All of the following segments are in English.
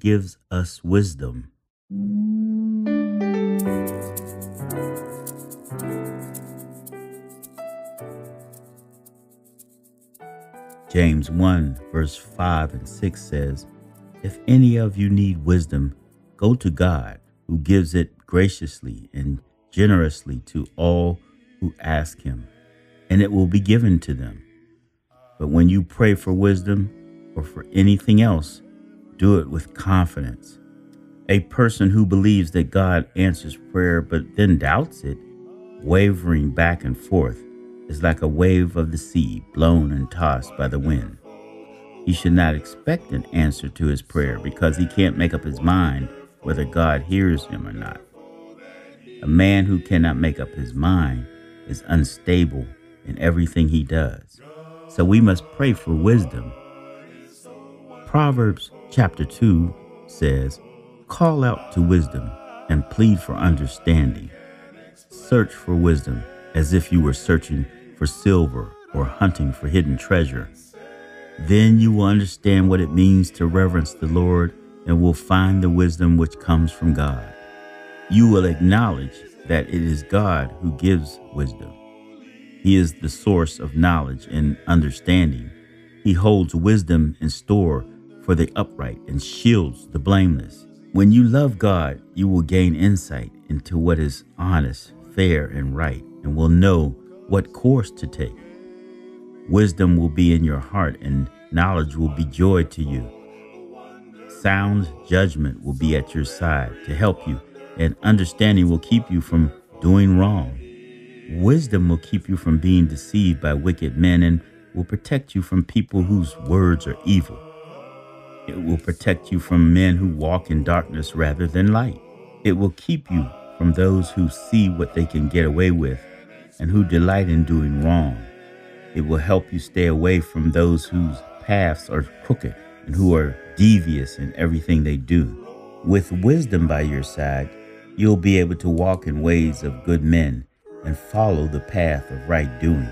gives us wisdom. James 1, verse 5 and 6 says, If any of you need wisdom, go to God, who gives it graciously and generously to all who ask him, and it will be given to them. But when you pray for wisdom or for anything else, do it with confidence. A person who believes that God answers prayer but then doubts it, wavering back and forth, is like a wave of the sea blown and tossed by the wind. He should not expect an answer to his prayer because he can't make up his mind whether God hears him or not. A man who cannot make up his mind is unstable in everything he does. So we must pray for wisdom. Proverbs chapter 2 says, Call out to wisdom and plead for understanding. Search for wisdom as if you were searching for silver or hunting for hidden treasure. Then you will understand what it means to reverence the Lord and will find the wisdom which comes from God. You will acknowledge that it is God who gives wisdom. He is the source of knowledge and understanding. He holds wisdom in store for the upright and shields the blameless. When you love God, you will gain insight into what is honest, fair, and right, and will know what course to take. Wisdom will be in your heart, and knowledge will be joy to you. Sound judgment will be at your side to help you, and understanding will keep you from doing wrong. Wisdom will keep you from being deceived by wicked men and will protect you from people whose words are evil. It will protect you from men who walk in darkness rather than light. It will keep you from those who see what they can get away with and who delight in doing wrong. It will help you stay away from those whose paths are crooked and who are devious in everything they do. With wisdom by your side, you'll be able to walk in ways of good men and follow the path of right doing.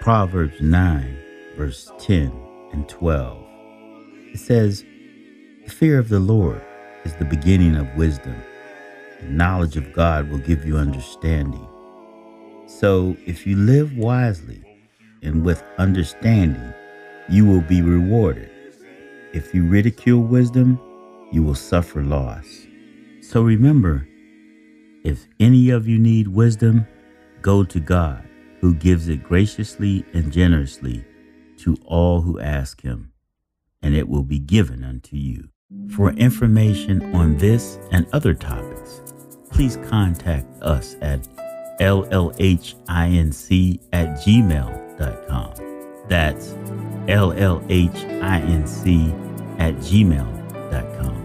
Proverbs 9, verse 10 and 12. It says, The fear of the Lord is the beginning of wisdom. The knowledge of God will give you understanding. So if you live wisely and with understanding, you will be rewarded. If you ridicule wisdom, you will suffer loss. So remember, if any of you need wisdom, go to God, who gives it graciously and generously to all who ask him, and it will be given unto you. For information on this and other topics, please contact us at llhinc at gmail.com. That's llhinc at gmail.com.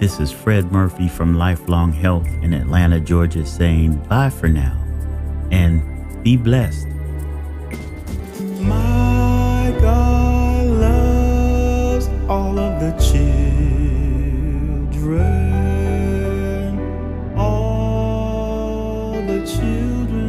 This is Fred Murphy from Lifelong Health in Atlanta, Georgia, saying bye for now and be blessed. The children, all the children